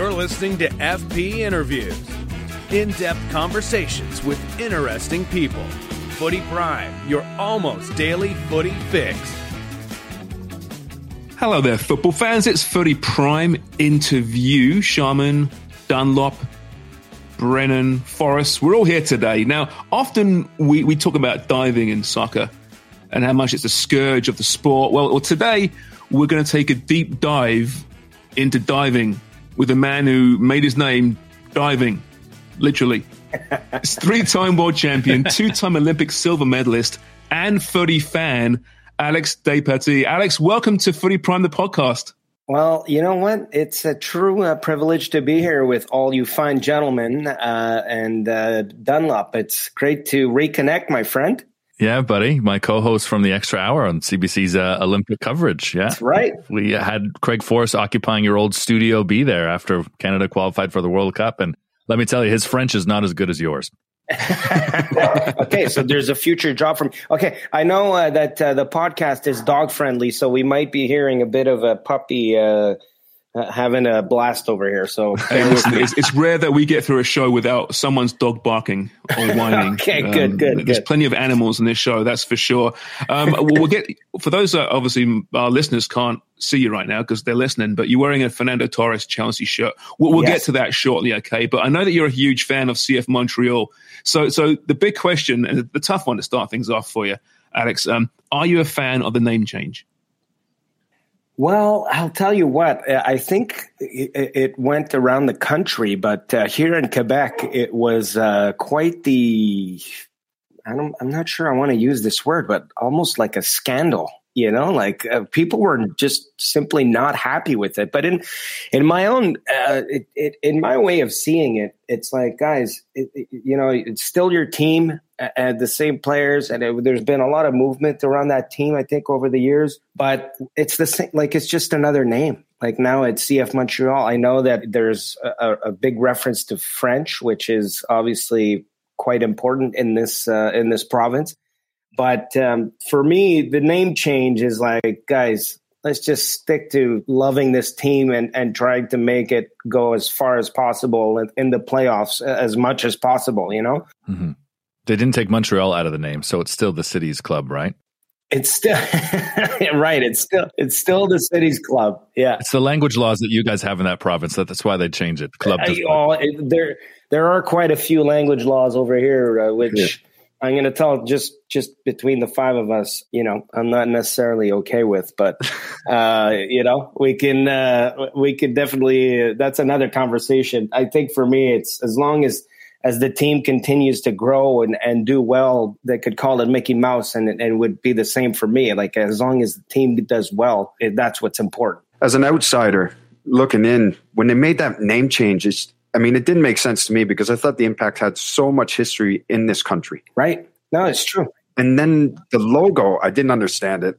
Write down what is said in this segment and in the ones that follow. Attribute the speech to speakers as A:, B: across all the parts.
A: You're listening to FP Interviews, in depth conversations with interesting people. Footy Prime, your almost daily footy fix.
B: Hello there, football fans. It's Footy Prime interview. Sharman, Dunlop, Brennan, Forrest. We're all here today. Now, often we, we talk about diving in soccer and how much it's a scourge of the sport. Well, well today we're going to take a deep dive into diving with a man who made his name diving, literally. It's three-time world champion, two-time Olympic silver medalist, and footy fan, Alex Despatie. Alex, welcome to Footy Prime, the podcast.
C: Well, you know what? It's a true uh, privilege to be here with all you fine gentlemen uh, and uh, Dunlop. It's great to reconnect, my friend.
D: Yeah, buddy, my co-host from the Extra Hour on CBC's uh, Olympic coverage. Yeah,
C: That's right.
D: We had Craig Forrest occupying your old studio B there after Canada qualified for the World Cup, and let me tell you, his French is not as good as yours.
C: okay, so there's a future job from. Okay, I know uh, that uh, the podcast is dog friendly, so we might be hearing a bit of a puppy uh, uh, having a blast over here. So
B: it's, it's rare that we get through a show without someone's dog barking or whining.
C: Okay, good, good,
B: There's
C: good.
B: plenty of animals in this show, that's for sure. Um, we'll we'll get for those that obviously our listeners can't see you right now because they're listening, but you're wearing a Fernando Torres Chelsea shirt. We'll, we'll
C: Yes.
B: get to that shortly, okay? But I know that you're a huge fan of CF Montreal. So, so the big question and the tough one to start things off for you, Alex, um, are you a fan of the name change?
C: Well, I'll tell you what. uh, I think it, went around the country, but uh, here in Quebec, it was uh, quite the. I don't. I'm not sure I want to use this word, but almost like a scandal. You know, like uh, people were just simply not happy with it. But in in my own, uh, it, it, in my way of seeing it, it's like, guys, it, you know, it's still your team and the same players, and there's been a lot of movement around that team, I think, over the years. But it's the same, like it's just another name. Like now it's CF Montreal. I know that there's a, a big reference to French, which is obviously quite important in this uh, in this province. But um, for me, the name change is like, guys, let's just stick to loving this team and, and trying to make it go as far as possible in, in the playoffs uh, as much as possible, you know?
D: hmm They didn't take Montreal out of the name, so it's still the city's club, right?
C: It's still right. It's still it's still the city's club. Yeah.
D: It's the language laws that you guys have in that province. That, that's why they change it. Club.
C: I- oh, it- there there are quite a few language laws over here, uh, which I'm going to tell just just between the five of us. You know, I'm not necessarily okay with, but uh, you know, we can uh, we can definitely. that's another conversation. I think for me, it's as long as as the team continues to grow and, and do well, they could call it Mickey Mouse, and it, it would be the same for me. Like as long as the team does well, it, that's what's important.
E: as an outsider looking in, when they made that name change, it's, I mean, it didn't make sense to me because I thought the Impact had so much history in this country.
C: Right? No, it's true.
E: And then the logo, I didn't understand it.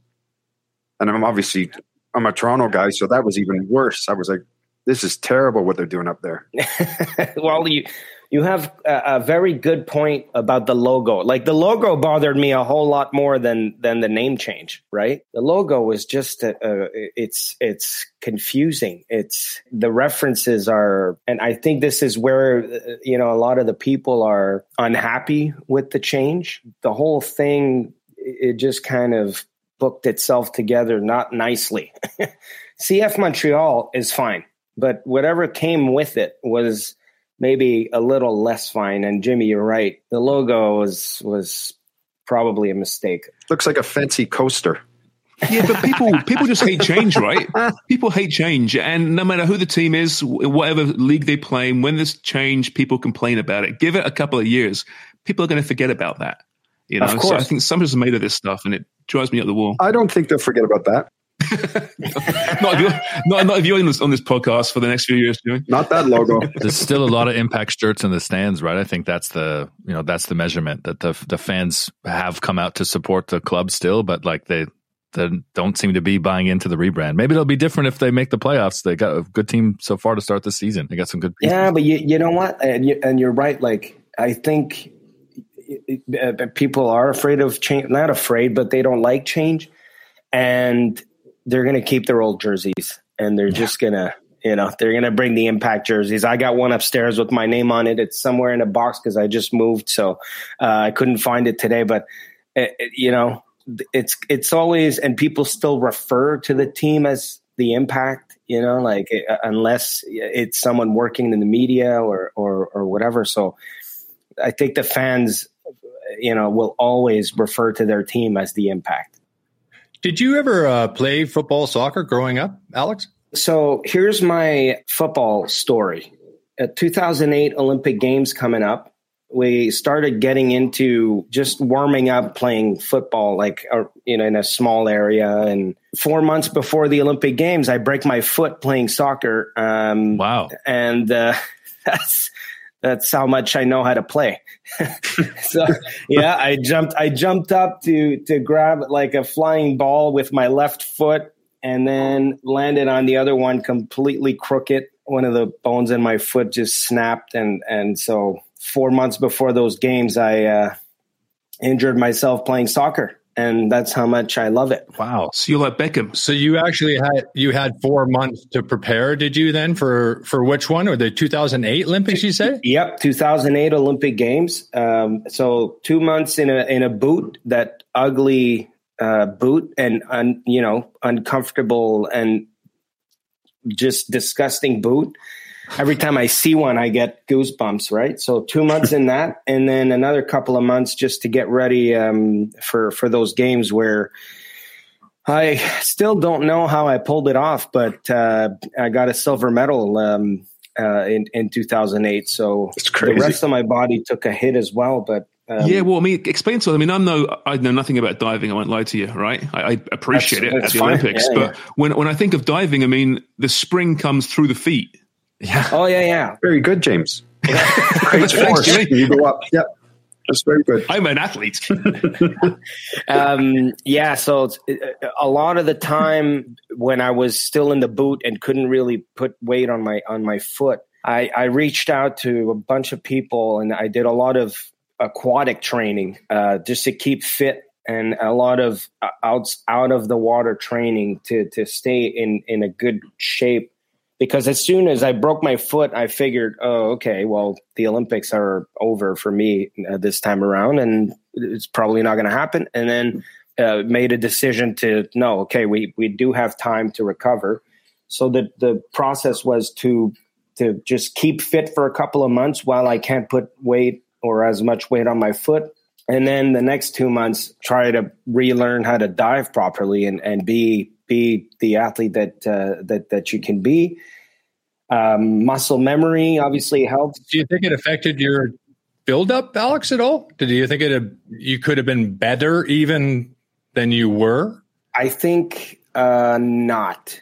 E: And I'm obviously, I'm a Toronto guy, so that was even worse. I was like, this is terrible what they're doing up there.
C: well, you you have a, a very good point about the logo. Like the logo bothered me a whole lot more than than the name change. Right? The logo was just uh, uh, it's it's confusing. It's the references are, and I think this is where uh, you know a lot of the people are unhappy with the change. The whole thing it just kind of booked itself together not nicely. CF Montreal is fine, but whatever came with it was maybe a little less fine. And Jimmy, you're right. The logo was was probably a mistake.
E: Looks like a fancy coaster.
B: Yeah, but people people just hate change, right? People hate change, and no matter who the team is, whatever league they play in, when there's change, people complain about it. Give it a couple of years, people are going to forget about that. You know, so I think somebody's made of this stuff, and it drives me up the wall.
E: I don't think they'll forget about that.
B: not, if you're, not, not if you're on this, on this podcast for the next few years, doing
E: not that logo.
D: There's still a lot of impact shirts in the stands, right? I think that's the you know that's the measurement that the the fans have come out to support the club still, but like they they don't seem to be buying into the rebrand. Maybe it'll be different if they make the playoffs. They got a good team so far to start the season. They got some good.
C: Pieces. Yeah, but you you know what, and, you, and you're right. Like I think uh, people are afraid of change. Not afraid, but they don't like change, and they're going to keep their old jerseys, and they're yeah. just gonna. You know, they're going to bring the impact jerseys. I got one upstairs with my name on it. It's somewhere in a box because I just moved. So uh, I couldn't find it today. But, it, uh, it, you know, it's it's always and people still refer to the team as the impact you know like uh, unless it's someone working in the media or or or whatever so i think the fans you know will always refer to their team as the impact
F: did you ever uh, play football soccer growing up alex?
C: So here's my football story. At 2008 olympic games coming up we started getting into just warming up playing football like uh, you know in a small area. And four months before the olympic games i break my foot playing soccer um,
D: wow.
C: and uh, that's that's how much i know how to play. So yeah i jumped i jumped up to to grab like a flying ball with my left foot and then landed on the other one completely crooked. One of the bones in my foot just snapped. And and so four months before those games, I uh, injured myself playing soccer, and that's how much I love it.
B: Wow! So you let Beckham.
F: So you actually had you had four months to prepare. Did you then for for which one or the 2008 Olympics? You say?
C: Yep, 2008 Olympic Games. Um, so two months in a in a boot that ugly uh, boot and un, you know uncomfortable and just disgusting boot every time I see one, I get goosebumps, right? So two months in that, and then another couple of months just to get ready um, for for those games where I still don't know how I pulled it off, but uh, I got a silver medal um, uh, in in 2008. So the rest of my body took a hit as well, but.
B: Um, yeah, well, I mean, explain to. I mean, I'm no, I know nothing about diving. I won't lie to you, right? I, I appreciate it at the fine. Olympics, yeah, but yeah. when when I think of diving, I mean, the spring comes through the feet.
C: Yeah. Oh yeah, yeah.
E: Very good, James. Great force. You go up. Yep. That's very good.
B: I'm an athlete.
C: um, yeah, so a lot of the time when I was still in the boot and couldn't really put weight on my on my foot, I, I reached out to a bunch of people and I did a lot of aquatic training uh, just to keep fit and a lot of uh, out out of the water training to to stay in in a good shape because as soon as I broke my foot, I figured, oh, okay, well, the Olympics are over for me uh, this time around, and it's probably not going to happen. And then uh, made a decision to no, okay, we we do have time to recover. So the the process was to to just keep fit for a couple of months while I can't put weight or as much weight on my foot. And then the next two months, try to relearn how to dive properly and, and be be the athlete that uh, that that you can be. Um, muscle memory obviously helps.
F: Do you think it affected your buildup, Alex, at all? Did you think it have, you could have been better even than you were?
C: I think uh, not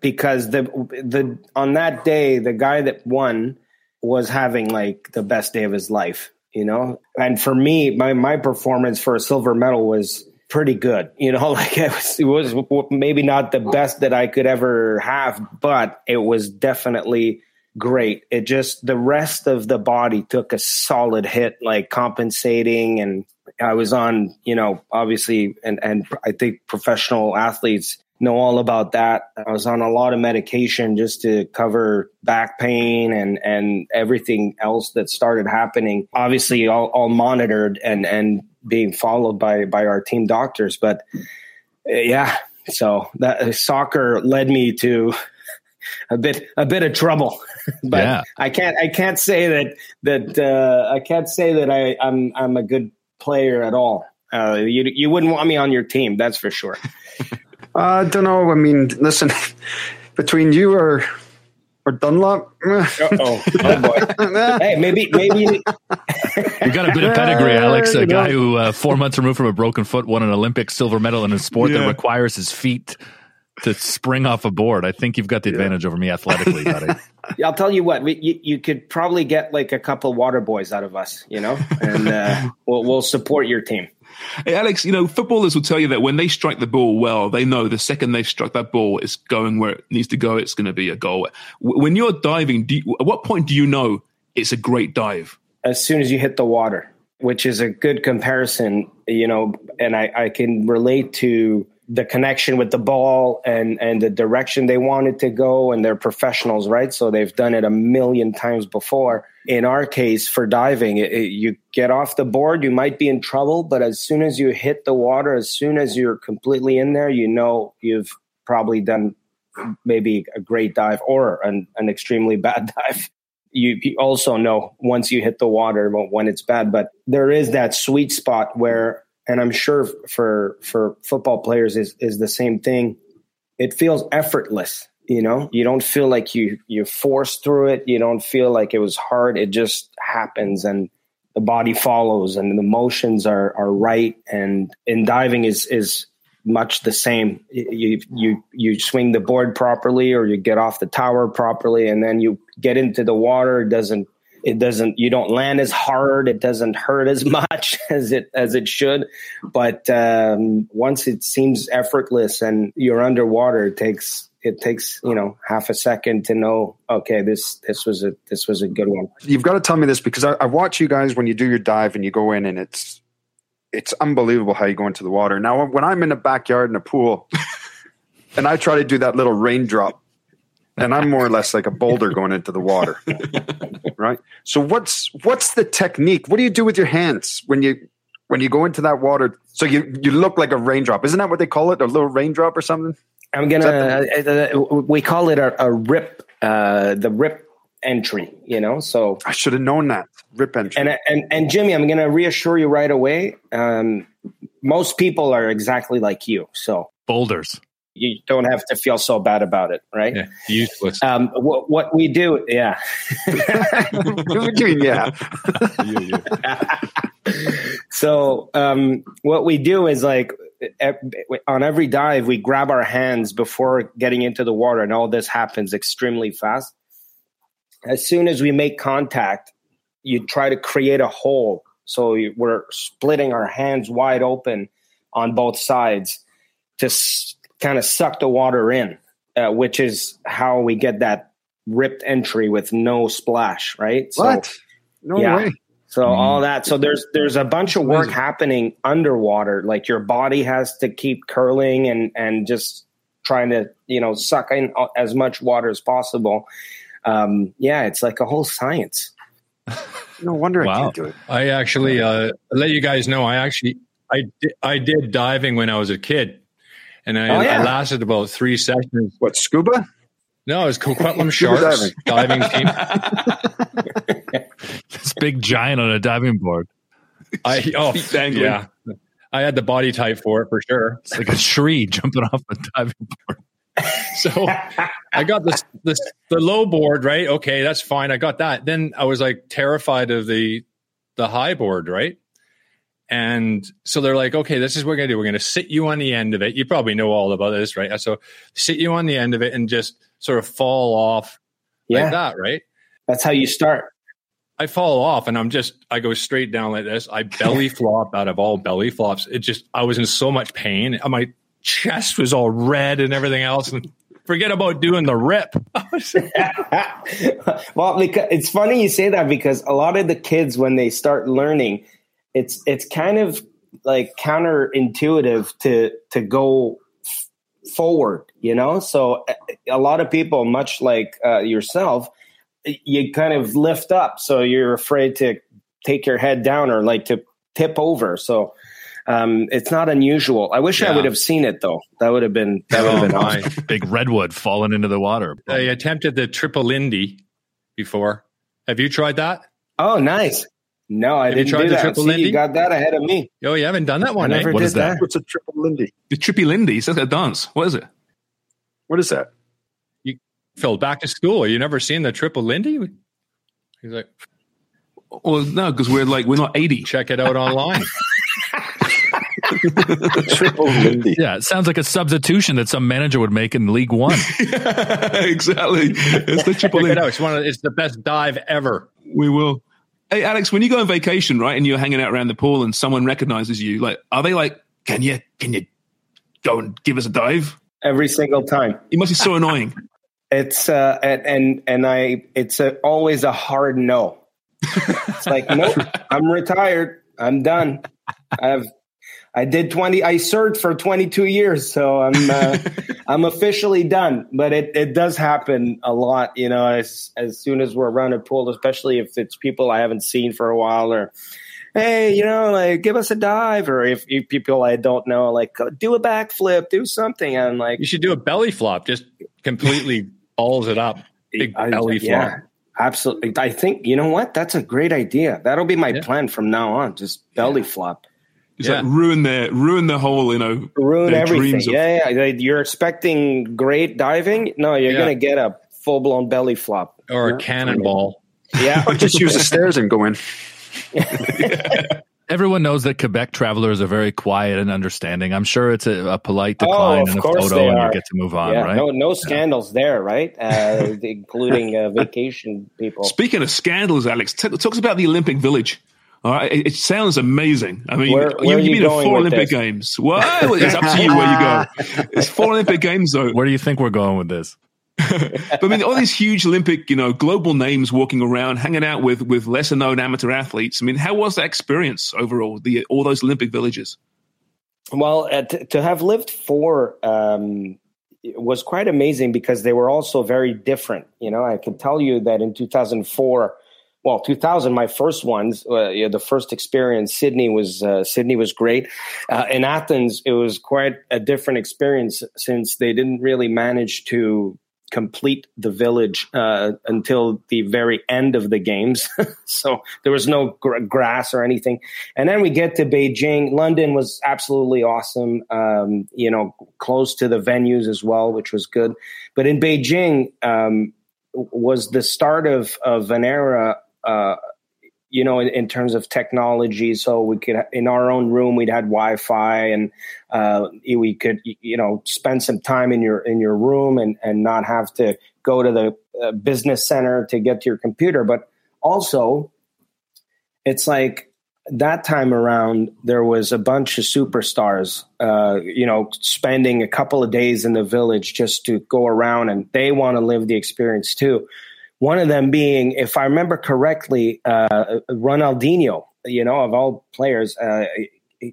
C: because the the on that day the guy that won was having like the best day of his life, you know. And for me, my my performance for a silver medal was pretty good. You know, like it was, it was maybe not the best that I could ever have, but it was definitely great. It just the rest of the body took a solid hit, like compensating, and I was on, you know, obviously, and and I think professional athletes know all about that. I was on a lot of medication just to cover back pain and and everything else that started happening. Obviously, all, all monitored and and being followed by by our team doctors. But uh, yeah, so that uh, soccer led me to a bit a bit of trouble. but
D: Yeah.
C: I can't I can't say that that uh, I can't say that I I'm I'm a good player at all. Uh, you you wouldn't want me on your team, that's for sure.
E: I don't know. I mean, listen, between you or or Dunlop,
C: oh, boy. hey, maybe maybe
D: You got a bit of pedigree, Alex. A guy who, uh, four months removed from a broken foot, won an Olympic silver medal in a sport that requires his feet to spring off a board. I think you've got the advantage over me athletically, buddy.
C: I'll tell you what, we, you, you could probably get like a couple water boys out of us, you know, and uh, we'll, we'll support your team.
B: Hey, Alex, you know, footballers will tell you that when they strike the ball well, they know the second they've struck that ball, it's going where it needs to go. It's going to be a goal. When you're diving, you, at what point do you know it's a great dive?
C: as soon as you hit the water, which is a good comparison, you know, and I, I can relate to the connection with the ball and, and the direction they wanted to go. And they're professionals, right? So they've done it a million times before. In our case, for diving, it, it- you get off the board, you might be in trouble, but as soon as you hit the water, as soon as you're completely in there, you know you've probably done maybe a great dive or an, an extremely bad dive you, you also know once you hit the water when it's bad but there is that sweet spot where and i'm sure for for football players is is the same thing. It feels effortless you know? You don't feel like you you forced through it. You don't feel like it was hard. It just happens and the body follows and the motions are are right. And in diving is is much the same. You you you swing the board properly or you get off the tower properly and then you get into the water. It doesn't it doesn't you don't land as hard it doesn't hurt as much as it as it should but um, once it seems effortless and you're underwater it takes it takes you know half a second to know okay this this was a this was a good one
E: you've got to tell me this because I, I watch you guys when you do your dive and you go in and it's it's unbelievable how you go into the water. Now, when I'm in a backyard in a pool and I try to do that little raindrop, and I'm more or less like a boulder going into the water, right? So, what's what's the technique? What do you do with your hands when you when you go into that water? So you you look like a raindrop. Isn't that what they call it? A little raindrop or something?
C: i'm gonna uh, uh, we call it a, a rip uh, the rip entry you know so
E: I should have known that rip entry.
C: and and and Jimmy, I'm going to reassure you right away. Um, most people are exactly like you, so
D: Boulders.
C: You don't have to feel so bad about it, right?
F: Yeah, useless.
C: Um, what what we do, yeah.
E: what do you? Yeah.
C: so um, what we do is like on every dive, we grab our hands before getting into the water, and all this happens extremely fast. As soon as we make contact, you try to create a hole. So we're splitting our hands wide open on both sides to s- kind of suck the water in, uh, which is how we get that ripped entry with no splash, right? So,
E: What? No
C: Yeah.
E: way.
C: so all that. So there's there's a bunch of work happening underwater. Like your body has to keep curling and and just trying to you know suck in as much water as possible. Um, yeah, it's like a whole science.
E: No wonder I can't do it.
F: I actually uh, let you guys know. I actually I did, I did diving when I was a kid, and I,
C: Oh, yeah.
F: I lasted about three sessions.
E: What scuba?
F: No, it was Coquitlam Sharks diving team.
D: This big giant on a diving board.
F: I oh
B: Feet
F: yeah, I had the body type for it for sure.
D: It's like a tree jumping off a diving board.
F: So I got this this the low board right. Okay, that's fine. I got that. Then I was like terrified of the the high board, right? And so they're like, okay, this is what we're gonna do. We're gonna sit you on the end of it. You probably know all about this, right? So sit you on the end of it and just sort of fall off
C: Yeah,
F: like that, right?
C: that's how you start.
F: I fall off and I'm just I go straight down like this. I belly flop out of all belly flops. It just I was in so much pain. My chest was all red and everything else. And forget about doing the rip.
C: well, because it's funny you say that because a lot of the kids when they start learning, it's it's kind of like counterintuitive to to go f- forward, you know. So a, a lot of people, much like uh, yourself, you kind of lift up, so you're afraid to take your head down or like to tip over. So um, it's not unusual. I wish I would have seen it though. That would have been that would have
F: Oh,
C: been
F: my.
C: awesome.
D: Big redwood falling into the water.
F: I attempted the triple Lindy before. Have you tried that?
C: Oh, nice. No, I
F: Have
C: didn't
F: tried
C: do
F: the
C: that.
F: triple
C: See,
F: Lindy?
C: you got that ahead of me.
F: Oh, you haven't done that
C: I
F: one, eh?
C: never
D: What
C: did
D: is that?
C: that.
E: What's a triple Lindy?
B: The Trippy Lindy. It's like a dance. What is it?
E: What is that?
F: You Phil, back to school. You never seen the triple Lindy? He's like,
B: Well, no, because we're like we're not eighty.
F: check it out online.
E: triple Lindy.
D: Yeah, it sounds like a substitution that some manager would make in League One.
B: exactly. It's the triple
F: check it
B: Lindy.
F: out. It's one of it's the best dive ever.
B: We will. Hey, Alex, when you go on vacation, right, and you're hanging out around the pool, and someone recognizes you, like, are they like, "Can you, can you go and give us a dive?"
C: Every single time.
B: It must be so annoying.
C: It's uh, and and, and I. It's a, always a hard no. It's like nope. I'm retired. I'm done. I've. I did twenty. I served for twenty two years, so I'm. Uh, I'm officially done. But it, it does happen a lot. You know, as as soon as we're around a pool, especially if it's people I haven't seen for a while, or hey, you know, like give us a dive, or if, if people I don't know, like do a backflip, do something. I'm like,
F: You should do a belly flop. Just completely balls it up. Big
C: I-
F: belly
C: yeah,
F: flop.
C: absolutely. I think you know what? That's a great idea. That'll be my
F: Yeah.
C: plan from now on. Just belly flop,
B: It's
F: Yeah.
B: like ruin their ruin the whole, you know,
C: ruin
B: their
C: everything.
B: dreams of-
C: yeah, yeah. Like, You're expecting great diving. No, you're
F: Yeah.
C: gonna get a full blown belly flop.
F: Or a cannonball.
C: Yeah,
E: Or just use the stairs and go in.
D: Everyone knows that Quebec travelers are very quiet and understanding. I'm sure it's a, a polite
C: Oh,
D: decline
C: of
D: in a photo and you get to move on,
C: yeah.
D: right?
C: No, no scandals there, right? Uh, including uh, vacation people.
B: Speaking of scandals, Alex, t- talk about the Olympic Village. All right, it, it sounds amazing. I mean,
C: Where-
B: you,
C: where are
B: you've
C: you
B: been to four Olympic
C: this?
B: games. Well, it's up to you where you go. It's four Olympic games, though.
D: Where do you think we're going with this?
B: But I mean, all these huge Olympic, you know, global names walking around, hanging out with with lesser known amateur athletes. I mean, how was that experience overall? The all those Olympic villages.
C: Well, uh, t- to have lived four um, was quite amazing because they were also very different. You know, I can tell you that in 2004, well, 2000, my first ones, uh, the first experience, Sydney was uh, Sydney was great. Uh, in Athens, it was quite a different experience since they didn't really manage to complete the village uh, until the very end of the games. so there was no gr- grass or anything. And then we get to Beijing. London was absolutely awesome. Um, you know, close to the venues as well, which was good. But in Beijing um, was the start of of an era. Uh, you know, in, in terms of technology, so we could in our own room we'd had Wi-Fi, and uh, we could you know spend some time in your in your room and and not have to go to the uh, business center to get to your computer. But also, it's like that time around there was a bunch of superstars uh, you know spending a couple of days in the village just to go around and they want to live the experience too one of them being if i remember correctly uh, ronaldinho you know of all players uh,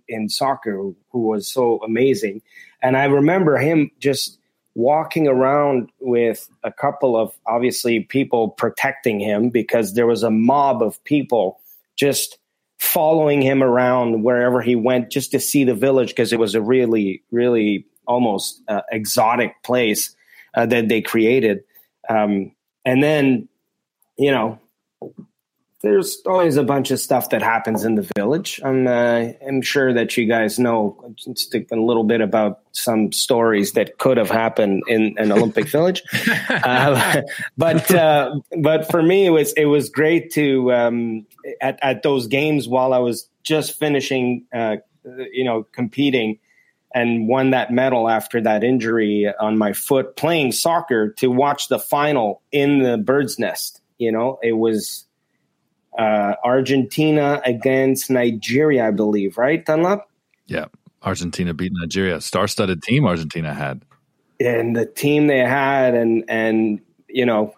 C: in soccer who was so amazing and i remember him just walking around with a couple of obviously people protecting him because there was a mob of people just following him around wherever he went just to see the village because it was a really, really almost uh, exotic place uh, that they created. Um, and then, you know, there's always a bunch of stuff that happens in the village. I'm, uh, I'm sure that you guys know just a little bit about some stories that could have happened in an Olympic village. Uh, but uh, but for me, it was it was great to um, at at those games while I was just finishing, uh, you know, competing and won that medal after that injury on my foot playing soccer to watch the final in the bird's nest. You know, it was uh, Argentina against Nigeria, I believe, right, Dunlop?
D: Yeah. Argentina beat Nigeria. Star studded team Argentina had.
C: And the team they had, and and you know,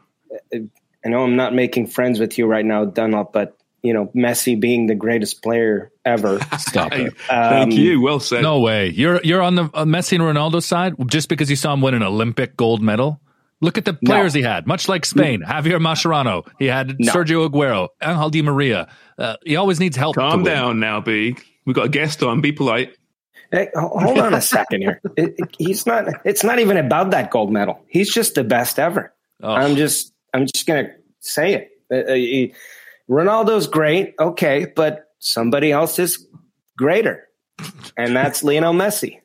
C: I know I'm not making friends with you right now, Dunlop, but you know, Messi being the greatest player ever.
D: Stop it.
B: Thank
C: Um,
B: you. Well said.
D: No way. You're you're on the uh, Messi and Ronaldo side just because you saw him win an Olympic gold medal. Look at the players no. he had, much like Spain. Javier Mascherano. He had no. Sergio Aguero, Angel Di Maria. Uh, he always needs help.
B: Calm down now, B. We've got a guest on. Be polite.
C: Hey, hold on a second here. It, it, he's not. It's not even about that gold medal. He's just the best ever. Oh. I'm just. I'm just gonna say it. Uh, uh he, Ronaldo's great, okay, but somebody else is greater, and that's Lionel Messi.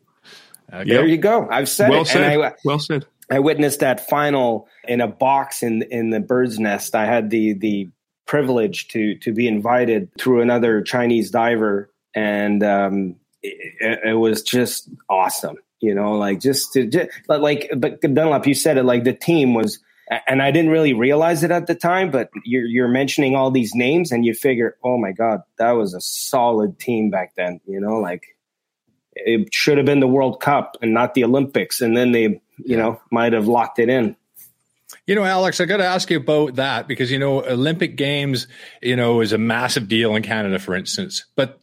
C: Okay. There you go. I've said
B: well
C: it.
B: Said. I, well said.
C: I witnessed that final in a box in in the bird's nest. I had the the privilege to to be invited through another Chinese diver, and um, it, it, was just awesome. You know, like just to just, like but Dunlop, you said it like the team was, and I didn't really realize it at the time. But you're you're mentioning all these names, and you figure, oh my god, that was a solid team back then. You know, like it should have been the World Cup and not the Olympics, and then they you know, might have locked it in.
F: You know, Alex, I got to ask you about that because you know Olympic Games, you know, is a massive deal in Canada, for instance. But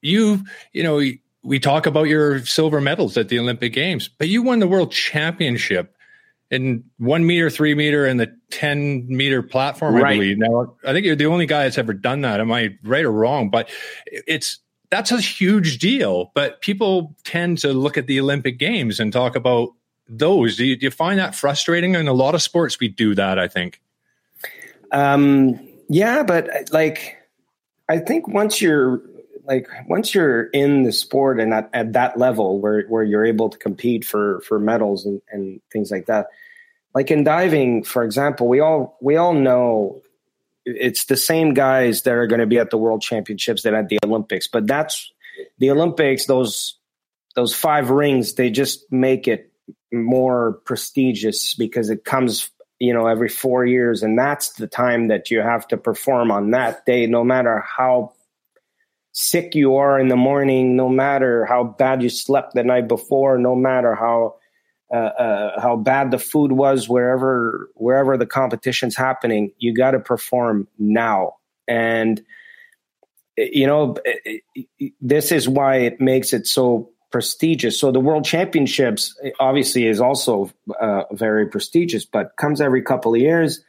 F: you, you know, we talk about your silver medals at the Olympic Games, but you won the World Championship in one meter, three meter, and the ten meter platform. Right. I believe. Now, I think you're the only guy that's ever done that. Am I right or wrong? But it's that's a huge deal. But people tend to look at the Olympic Games and talk about those. Do you, do you find that frustrating? In a lot of sports, we do that. I think.
C: Um. Yeah, but like, I think once you're like once you're in the sport and at, at that level where where you're able to compete for for medals and, and things like that, like in diving, for example, we all we all know it's the same guys that are going to be at the world championships that at the Olympics. But that's the Olympics. Those those five rings they just make it more prestigious because it comes you know every four years and that's the time that you have to perform on that day no matter how sick you are in the morning no matter how bad you slept the night before no matter how uh, uh, how bad the food was wherever wherever the competition's happening you got to perform now and you know this is why it makes it so prestigious. So the World Championships obviously is also uh, very prestigious, but comes every couple of years.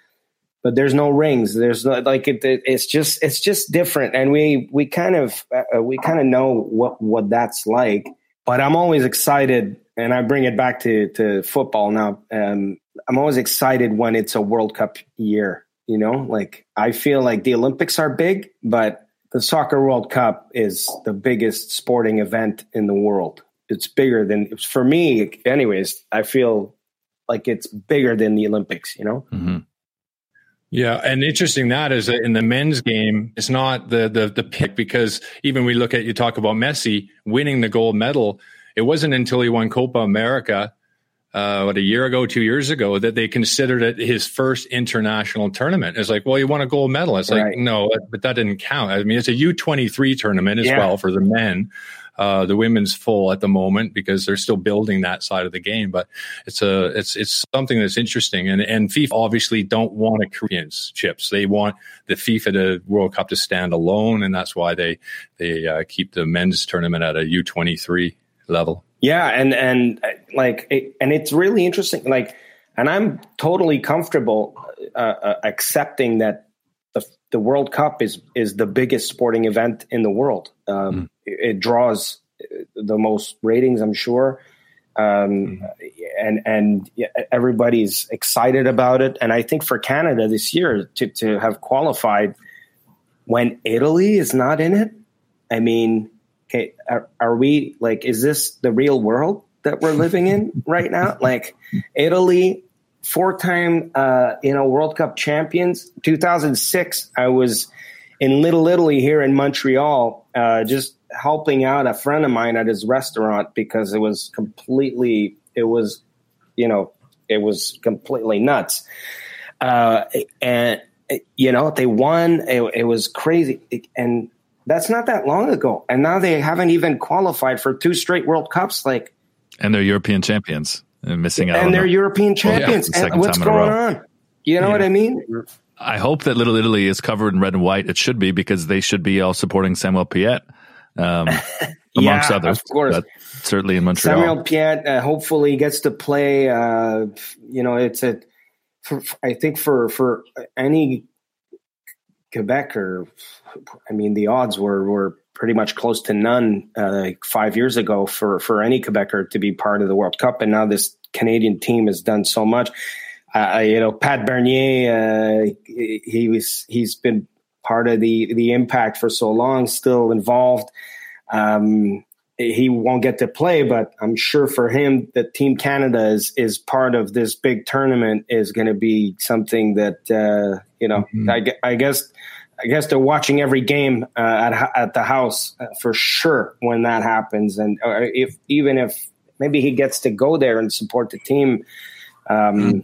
C: But there's no rings. There's no, like it, it's just it's just different, and we we kind of uh, we kind of know what what that's like. But I'm always excited, and I bring it back to to football now. Um, I'm always excited when it's a World Cup year. You know, like I feel like the Olympics are big, but the Soccer World Cup is the biggest sporting event in the world. It's bigger than, for me, anyways, I feel like it's bigger than the Olympics, you know?
F: Mm-hmm. Yeah, and interesting that is that in the men's game, it's not the the the pick because even we look at you talk about Messi winning the gold medal. It wasn't until he won Copa America uh, what a year ago, two years ago, that they considered it his first international tournament. It's like, well, you won a gold medal. It's right. like, no, but that didn't count. I mean, it's a U twenty three tournament as yeah. well for the men. Uh, the women's full at the moment because they're still building that side of the game. But it's a it's it's something that's interesting. And and FIFA obviously don't want a Koreans chips. They want the FIFA the World Cup to stand alone, and that's why they they uh, keep the men's tournament at a U twenty three level.
C: Yeah, and and like, it, and it's really interesting. Like, and I'm totally comfortable uh, uh, accepting that the the World Cup is is the biggest sporting event in the world. Um, mm. it, it, draws the most ratings, I'm sure, um, mm. and and everybody's excited about it. And I think for Canada this year to to have qualified when Italy is not in it, I mean okay, are, are we like, is this the real world that we're living in right now? Like Italy, four time, uh, you know, World Cup champions. 2006, I was in Little Italy here in Montreal, uh, just helping out a friend of mine at his restaurant because it was completely, it was, you know, it was completely nuts. Uh, and, you know, they won. It, it was crazy. And that's not that long ago. And now they haven't even qualified for two straight World Cups. Like,
D: and they're European champions and missing out.
C: And they're the, European champions. Yeah, and what's going on? You know yeah. what I mean?
D: I hope that Little Italy is covered in red and white. It should be because they should be all supporting Samuel Piette. Um, amongst
C: yeah,
D: others.
C: Of course.
D: certainly in Montreal.
C: Samuel Piette uh, hopefully gets to play. Uh, you know, it's a. For, I think for for any Quebecer, I mean, the odds were were pretty much close to none uh, five years ago for for any Quebecer to be part of the World Cup, and now this Canadian team has done so much. Uh, you know, Pat Bernier, uh, he was he's been part of the the impact for so long, still involved. Um, he won't get to play, but I'm sure for him that Team Canada is is part of this big tournament is going to be something that uh, you know. Mm-hmm. I, I, guess I guess they're watching every game uh, at at the house uh, for sure when that happens, and uh, if even if maybe he gets to go there and support the team. Um, mm-hmm.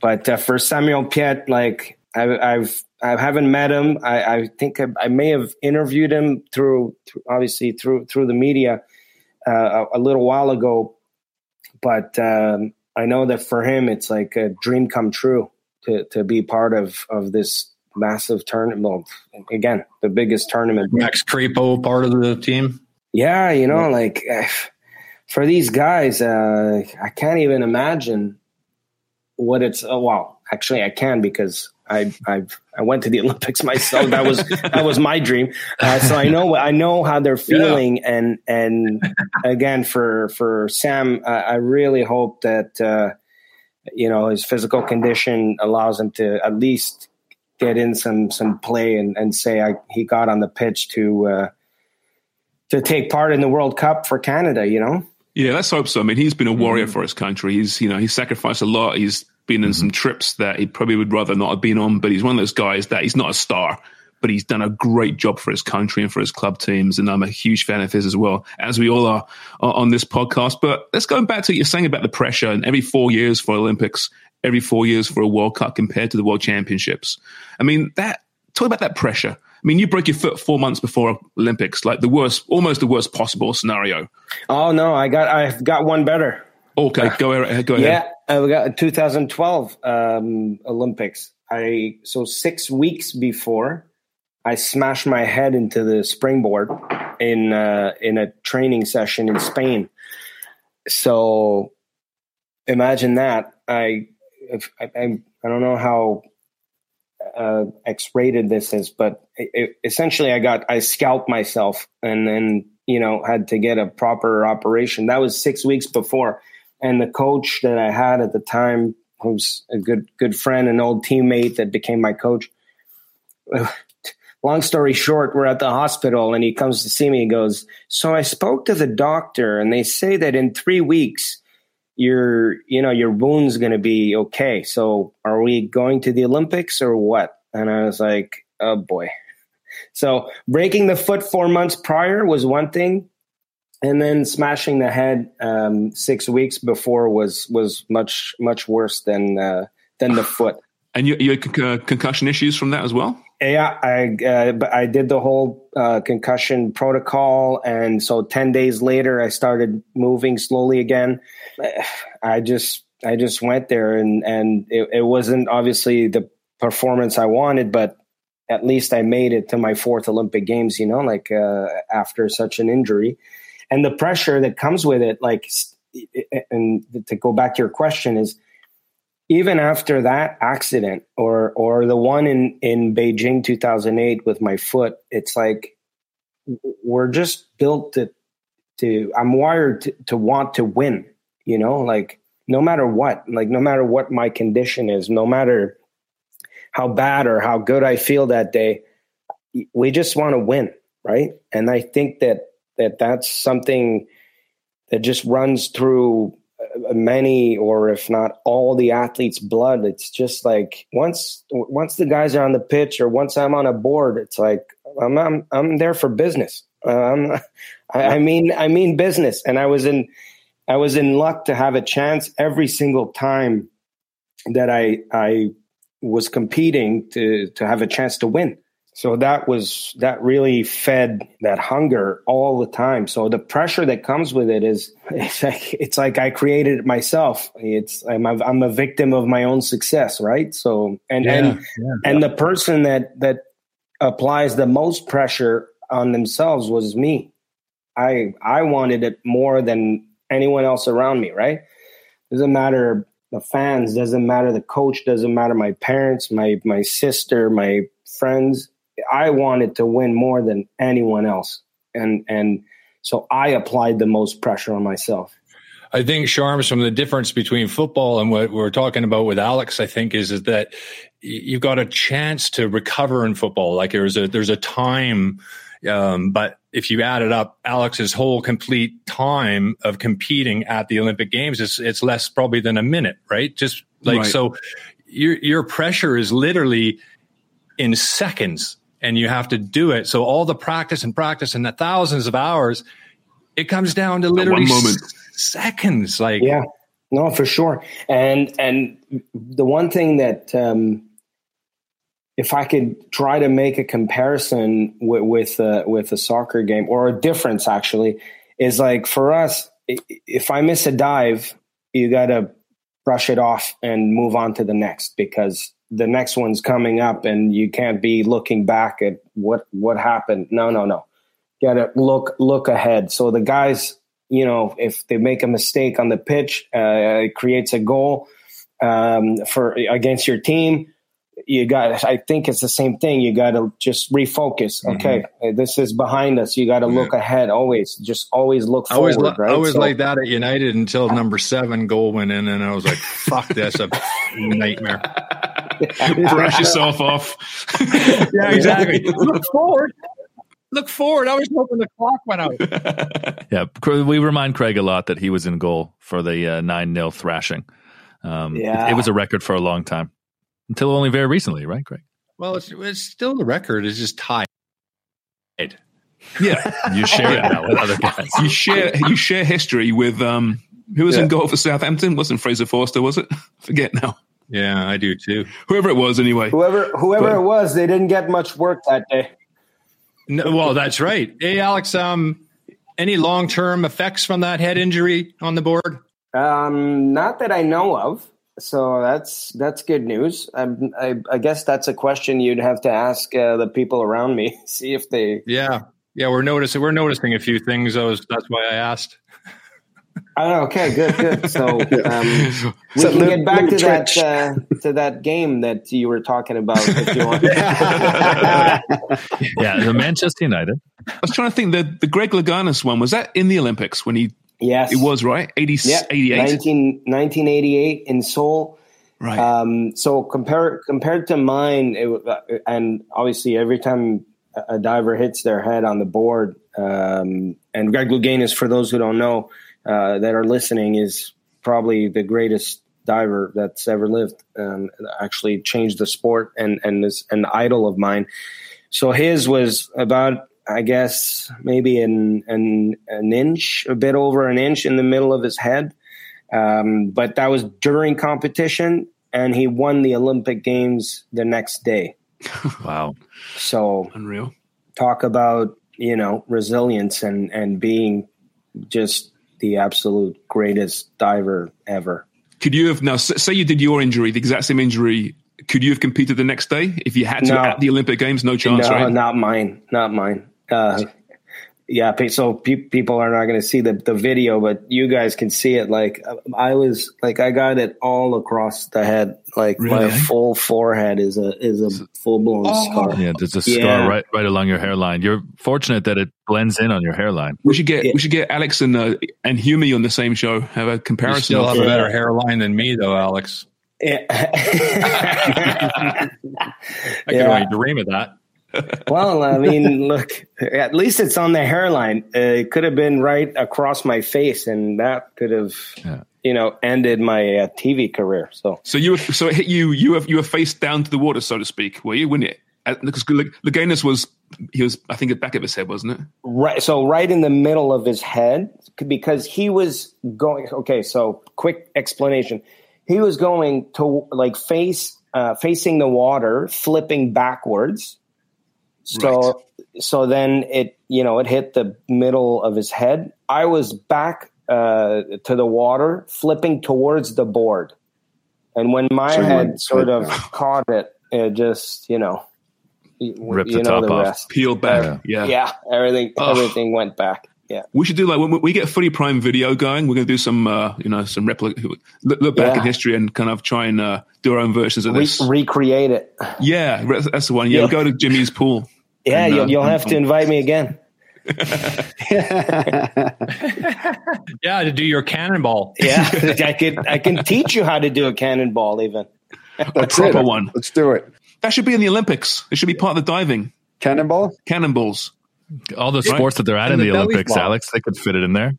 C: But uh, for Samuel Piette, like I, I've I haven't met him. I, I think I, I, may have interviewed him through, through obviously through through the media uh, a, a, little while ago, but um, I know that for him it's like a dream come true to to be part of of this massive tournament. Well, again, the biggest tournament.
F: Max Crepeau part of the team.
C: Yeah, you know, like for these guys, uh, I can't even imagine what it's. Oh, well, actually, I can because I I I went to the Olympics myself. That was that was my dream. Uh, so I know I know how they're feeling, yeah. and and again for for Sam, uh, I really hope that uh, you know his physical condition allows him to at least get in some some play and and say I, he got on the pitch to uh, to take part in the World Cup for Canada. You know.
B: Yeah, let's hope so. I mean, he's been a warrior mm-hmm. for his country. He's, you know, he's sacrificed a lot. He's been in mm-hmm. some trips that he probably would rather not have been on, but he's one of those guys that he's not a star, but he's done a great job for his country and for his club teams. And I'm a huge fan of his as well, as we all are on this podcast. But let's go back to what you're saying about the pressure and every four years for Olympics, every four years for a World Cup compared to the World Championships. I mean, that, talk about that pressure. I mean, you broke your foot four months before Olympics, like the worst, almost the worst possible scenario.
C: Oh no, I got, I've got one better.
B: Okay, go ahead. Go ahead.
C: Yeah, uh, we got 2012 um, Olympics. I so six weeks before, I smashed my head into the springboard in uh, in a training session in Spain. So imagine that. I I, I, I don't know how uh, X-rated this is, but it, it, essentially, I got I scalped myself and then you know had to get a proper operation. That was six weeks before and the coach that I had at the time, who's a good good friend, an old teammate that became my coach. Long story short, we're at the hospital and he comes to see me. He goes, "So I spoke to the doctor, and they say that in three weeks." your you know your wound's to be okay so are we going to the olympics or what and i was like oh boy so breaking the foot four months prior was one thing and then smashing the head um, six weeks before was was much much worse than uh, than the foot.
B: And you, you had con- concussion issues from that as well.
C: Yeah, I uh, I did the whole uh, concussion protocol, and so ten days later, I started moving slowly again. I just I just went there, and and it, it wasn't obviously the performance I wanted, but at least I made it to my fourth Olympic Games. You know, like uh, after such an injury and the pressure that comes with it like and to go back to your question is even after that accident or or the one in in Beijing 2008 with my foot it's like we're just built to to I'm wired to, to want to win you know? Like no matter what like no matter what my condition is no matter how bad or how good I feel that day we just want to win right? And I think that that that's something that just runs through uh, many or if not all the athletes blood. It's just like once once the guys are on the pitch or once i'm on a board it's like i'm i'm, I'm there for business. Um, I, I mean i mean business. And i was in i was in luck to have a chance every single time that i i was competing to to have a chance to win so that was that really fed that hunger all the time. So the pressure that comes with it is it's like it's like I created it myself. It's I'm a, I'm a victim of my own success, right? So and yeah, and yeah, and the person that that applies the most pressure on themselves was me. I I wanted it more than anyone else around me. Right? Doesn't matter the fans. Doesn't matter the coach. Doesn't matter my parents, my my sister, my friends. I wanted to win more than anyone else, and and so I applied the most pressure on myself.
F: I think Sharms from the difference between football and what we're talking about with Alex, I think is, is that you've got a chance to recover in football. Like there's a there's a time, um, but if you add it up, Alex's whole complete time of competing at the Olympic Games is it's less probably than a minute, right? Just like right. so, your your pressure is literally in seconds, and you have to do it. So all the practice and practice and the thousands of hours, it comes down to literally one moment seconds. Like,
C: yeah, no, for sure. And and the one thing that um, if I could try to make a comparison with with, uh, with a soccer game or a difference actually is like for us, if I miss a dive, you got to brush it off and move on to the next because the next one's coming up and you can't be looking back at what what happened. No, no, no. Got to look look ahead. So the guys you know, if they make a mistake on the pitch, uh, it creates a goal um, for against your team. You got. I think it's the same thing. You got to just refocus. Mm-hmm. Okay, this is behind us. You got to look ahead always. Just always look forward.
F: I always,
C: right?
F: I was so, like that at United until number seven goal went in, and I was like, "Fuck this, a nightmare."
B: Brush yourself off.
F: yeah, exactly. look forward look forward. I was hoping the clock went out.
D: yeah, we remind Craig a lot that he was in goal for the uh, nine 0 thrashing. Um, yeah. It, it, was a record for a long time until only very recently, right, Craig?
F: Well, it's, it's still the record. It's just tied.
D: Yeah, you share it now with other guys.
B: You share you share history with um who was yeah. in goal for Southampton? Wasn't Fraser Forster? Was it? Forget now.
F: Yeah, I do too.
B: Whoever it was, anyway.
C: Whoever whoever but, it was, they didn't get much work that day.
F: No, well, that's right. Hey, Alex, um, any long term effects from that head injury on the board?
C: Um, not that I know of. So that's that's good news. I, I, I guess that's a question you'd have to ask uh, the people around me, see if they.
F: Yeah, yeah, we're noticing we're noticing a few things. Those that's why I asked.
C: Oh, okay, good, good. So um, we so can get back to that uh, to that game that you were talking about. If you want.
D: yeah, the Manchester United.
B: I was trying to think the the Greg Louganis one was that in the Olympics when he.
C: Yes,
B: it was right. 80, yeah, 88?
C: 19, 1988 in Seoul.
B: Right.
C: Um, so compared compared to mine, it, uh, and obviously every time a diver hits their head on the board, um, and Greg Louganis, for those who don't know, uh, that are listening is probably the greatest diver that's ever lived. Um, actually changed the sport and and is an idol of mine. So his was about I guess maybe an an an inch, a bit over an inch in the middle of his head. Um, but that was during competition, and he won the Olympic Games the next day.
D: wow!
C: So
B: unreal.
C: Talk about you know resilience and and being just the absolute greatest diver ever.
B: Could you have now say you did your injury, the exact same injury? Could you have competed the next day if you had to no. at the Olympic Games? No chance, no, right?
C: Not mine. Not mine. Uh, yeah, so pe- people are not going to see the, the video, but you guys can see it. Like I was, like I got it all across the head. Like really? my full forehead is a is a full blown oh. scar.
D: Yeah, there's a scar yeah. right right along your hairline. You're fortunate that it blends in on your hairline.
B: We should get yeah. we should get Alex and uh, and Humi on the same show. Have a comparison.
F: You still have a better hairline than me, though, Alex.
C: Yeah.
F: I can only dream of that
C: well, I mean, look, at least it's on the hairline. Uh, it could have been right across my face, and that could have, yeah. You know, ended my uh, TV career. So,
B: so you, so it hit you. You have you were faced down to the water, so to speak. Were you when it? Because Louganis was, he was, I think, at the back of his head, wasn't it?
C: Right. So right in the middle of his head, because he was going. Okay, so quick explanation. He was going to like face, uh, facing the water, flipping backwards so right. so then it you know it hit the middle of his head. I was back uh, to the water, flipping towards the board, and when my so head sort of caught it, it just you know
D: ripped you the know top the off,
B: rest. peeled back. Uh, yeah,
C: yeah, everything oh. everything went back. yeah.
B: We should do like when we get Footy Prime video going. We're going to do some, uh, you know, some replica, look, look back
C: Yeah.
B: in history and kind of try and uh, do our own versions of
C: Re-
B: this.
C: recreate it.
B: yeah, that's the one. Yeah,
C: Yeah.
B: we'll go to Jimmy's pool.
C: Yeah,
B: And, uh,
C: you'll, you'll have to invite me again.
F: Yeah, to do your cannonball.
C: Yeah, I could I can teach you how to do a cannonball even.
E: That's
B: proper
E: it.
B: one.
E: Let's do it.
B: That should be in the Olympics. It should be part of the diving
E: Cannonball.
B: cannonballs.
D: All the sports that they're at
F: And
D: in
F: the
D: the Olympics,
F: flop.
D: Alex, they could fit it in there.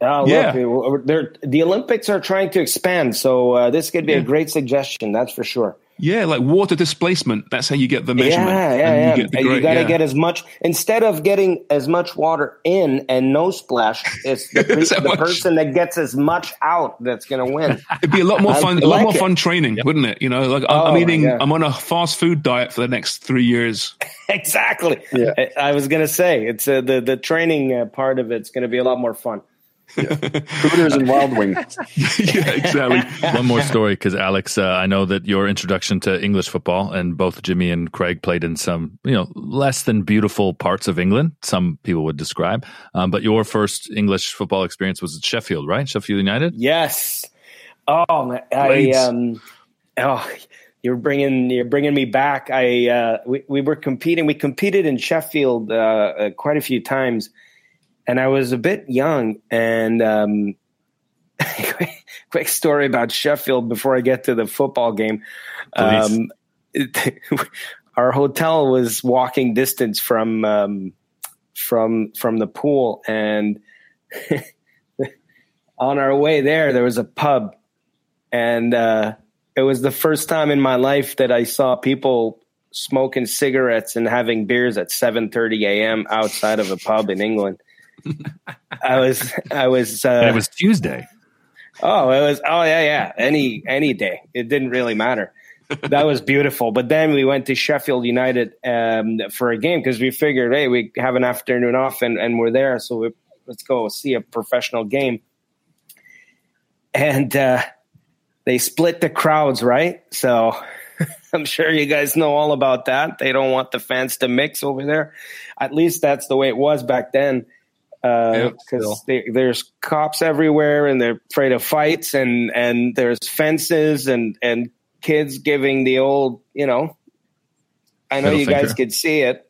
C: Oh,
B: Yeah.
C: look, they're, the Olympics are trying to expand, so uh, this could be a great suggestion. That's for sure.
B: Yeah, like water displacement. That's how you get the measurement.
C: Yeah, yeah,
B: And
C: yeah.
B: You, get the
C: And you got to
B: yeah.
C: get as much instead of getting as much water in and no splash. It's the,
B: Is that
C: the person that gets as much out that's going to win.
B: It'd be a lot more
C: I
B: fun. A lot more
C: it.
B: fun training, wouldn't it? You know, like I'm,
C: Oh,
B: I'm eating. I'm on a fast food diet for the next three years.
C: exactly.
E: Yeah.
C: I, I was going to say it's uh, the the training uh, part of it's going to be a lot more fun.
E: Hooters and Wild Wings.
B: yeah, exactly.
D: One more story, because Alex, uh, I know that your introduction to English football, and both Jimmy and Craig played in some, you know, less than beautiful parts of England. Some people would describe, um, but your first English football experience was at Sheffield, right? Sheffield United.
C: Yes. Oh, man, I um. Oh, you're bringing you're bringing me back. I uh, we we were competing. We competed in Sheffield uh, uh, quite a few times, and I was a bit young. And um, quick story about Sheffield before I get to the football game. Um, it- our hotel was walking distance from um, from from the pool, and on our way there, there was a pub, and uh, it was the first time in my life that I saw people smoking cigarettes and having beers at 7:30 a.m. outside of a pub in England. I was, I was, uh,
D: it was Tuesday.
C: oh, it was, oh yeah, yeah, any any day. It didn't really matter. That was beautiful. But then we went to Sheffield United um, for a game because we figured, hey, we have an afternoon off and, and we're there, so we, let's go see a professional game and uh, they split the crowds, right? So I'm sure you guys know all about that. They don't want the fans to mix over there. At least that's the way it was back then.
F: Yeah,
C: Because
F: still.
C: there's cops everywhere, and they're afraid of fights, and and there's fences, and and kids giving the old, you know. I know
D: Middle
C: you guys could see it.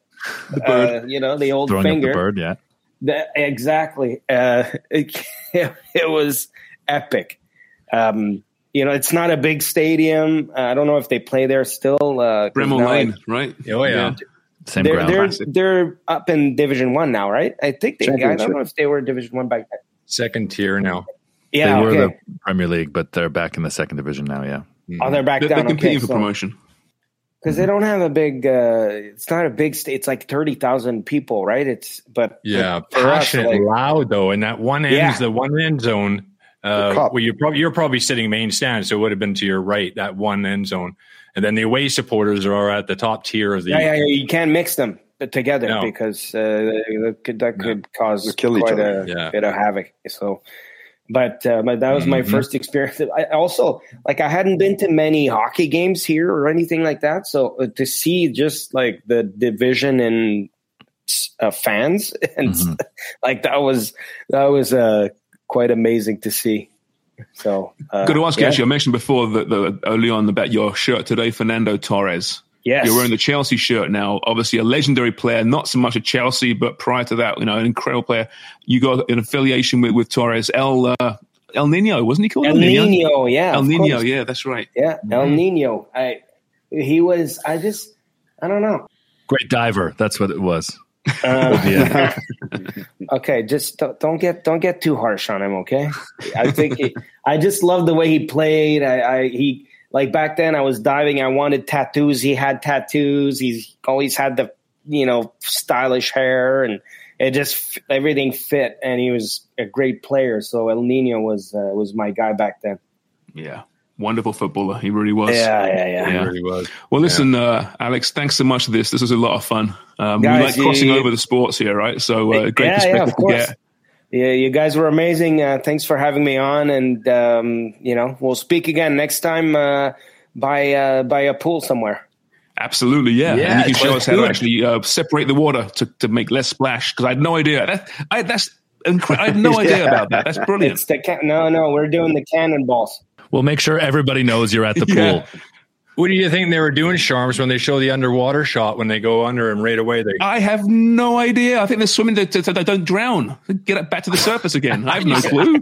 B: The bird.
C: Uh, you know the old
D: Throwing
C: finger.
D: up the bird, yeah.
C: That, exactly. Uh, it, it was epic. Um, you know, it's not a big stadium. Uh, I don't know if they play there still. Uh, 'cause
B: Bramall
C: now I-
B: Lane, right?
F: Oh yeah.
D: Same
C: they're
D: ground.
C: they're
B: Classic.
C: they're up in Division One now, right? I think they. I don't know if they were Division One back then.
F: Second tier now.
C: Yeah,
D: they were
C: okay.
D: the Premier League, but they're back in the second division now. Yeah.
C: oh, they're back
B: They're, they're competing
C: okay,
B: for promotion.
C: because they don't have a big. Uh, it's not a big state. It's like thirty thousand people, right? It's but
F: Yeah,
C: but us,
F: passionate,
C: like-
F: loud though, and that one end,
C: Yeah.
F: the one end zone. Uh, well, you're probably you're probably sitting main stand, so it would have been to your right that one end zone, and then the away supporters are at the top tier of the.
C: yeah, yeah, yeah, you can't mix them together
F: No.
C: because uh, that could, that could cause
E: kill
C: quite
E: other.
C: a
F: Yeah.
C: bit of havoc. So, but uh, but that was my
F: Mhm.
C: first experience. I also like I hadn't been to many hockey games here or anything like that. So uh, to see just like the division and uh, fans and
D: Mhm.
C: like that was that was uh, quite amazing to see. So uh,
B: Got to ask you, actually, I mentioned before that the, early on about your shirt today, Fernando Torres.
C: yes,
B: You're wearing the Chelsea shirt now. Obviously, a legendary player, not so much at Chelsea, but prior to that, you know, an incredible player. You got an affiliation with, with Torres. El uh, El Nino, wasn't he called
C: El Nino, yeah,
B: El Nino,
C: course.
B: yeah, that's right.
C: yeah, El
B: Mm-hmm.
C: Nino. I he was. I just I don't know.
D: Great diver. That's what it was.
C: Uh,
D: Yeah.
C: okay, just don't, don't get don't get too harsh on him. Okay, I think he, I just love the way he played. I, I he like back then I was diving. I wanted tattoos. He had tattoos. He's always had the you know stylish hair and it just everything fit. And he was a great player. So El Nino was uh, was my guy back then.
B: Yeah. Wonderful footballer. He really was.
C: Yeah, yeah, yeah.
F: It
B: Yeah.
F: really was.
B: Well, listen, uh, Alex, thanks so much for this. This was a lot of fun. Um,
C: Guys,
B: we like crossing
C: you-
B: over the sports here, right? So, uh, great
C: Yeah, yeah,
B: perspective
C: of course.
B: to get.
C: Yeah, you guys were amazing. Uh, thanks for having me on, and um, you know we'll speak again next time uh, by uh, by a pool somewhere.
B: Absolutely, yeah.
F: Yeah,
B: and you can show us how to actually uh, separate the water to, to make less splash because I had no idea. That, I, that's incre- I had no idea about that. That's brilliant.
C: It's the can- no, no, we're doing the cannonballs.
D: We'll make sure everybody knows you're at the
B: Yeah.
D: pool.
F: What do you think they were doing, Sharms, when they show the underwater shot when they go under and right away they
B: I have no idea. I think they're swimming to, to, so they don't drown. Get back to the surface again. I have no clue.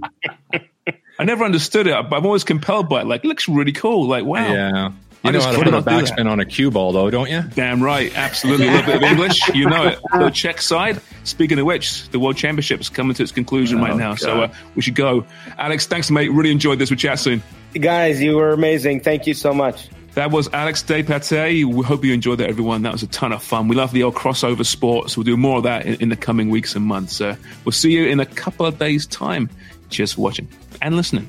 B: I never understood it. But I'm always compelled by it. Like, it looks really cool. Like, wow.
F: Yeah.
B: I
F: You know how to put a
B: not do that.
F: backspin on a cue ball though, don't you?
B: Damn right. Absolutely. A little bit of English. You know it. The check side. Speaking of which, the World Championship is coming to its conclusion right now. So uh, we should go. Alex, thanks, mate. Really enjoyed this. We'll chat soon.
C: Guys, you were amazing. Thank you so much.
B: That was Alex Despatie. We hope you enjoyed that, everyone. That was a ton of fun. We love the old crossover sports. We'll do more of that in, in the coming weeks and months. Uh, we'll see you in a couple of days' time. Cheers for watching and listening.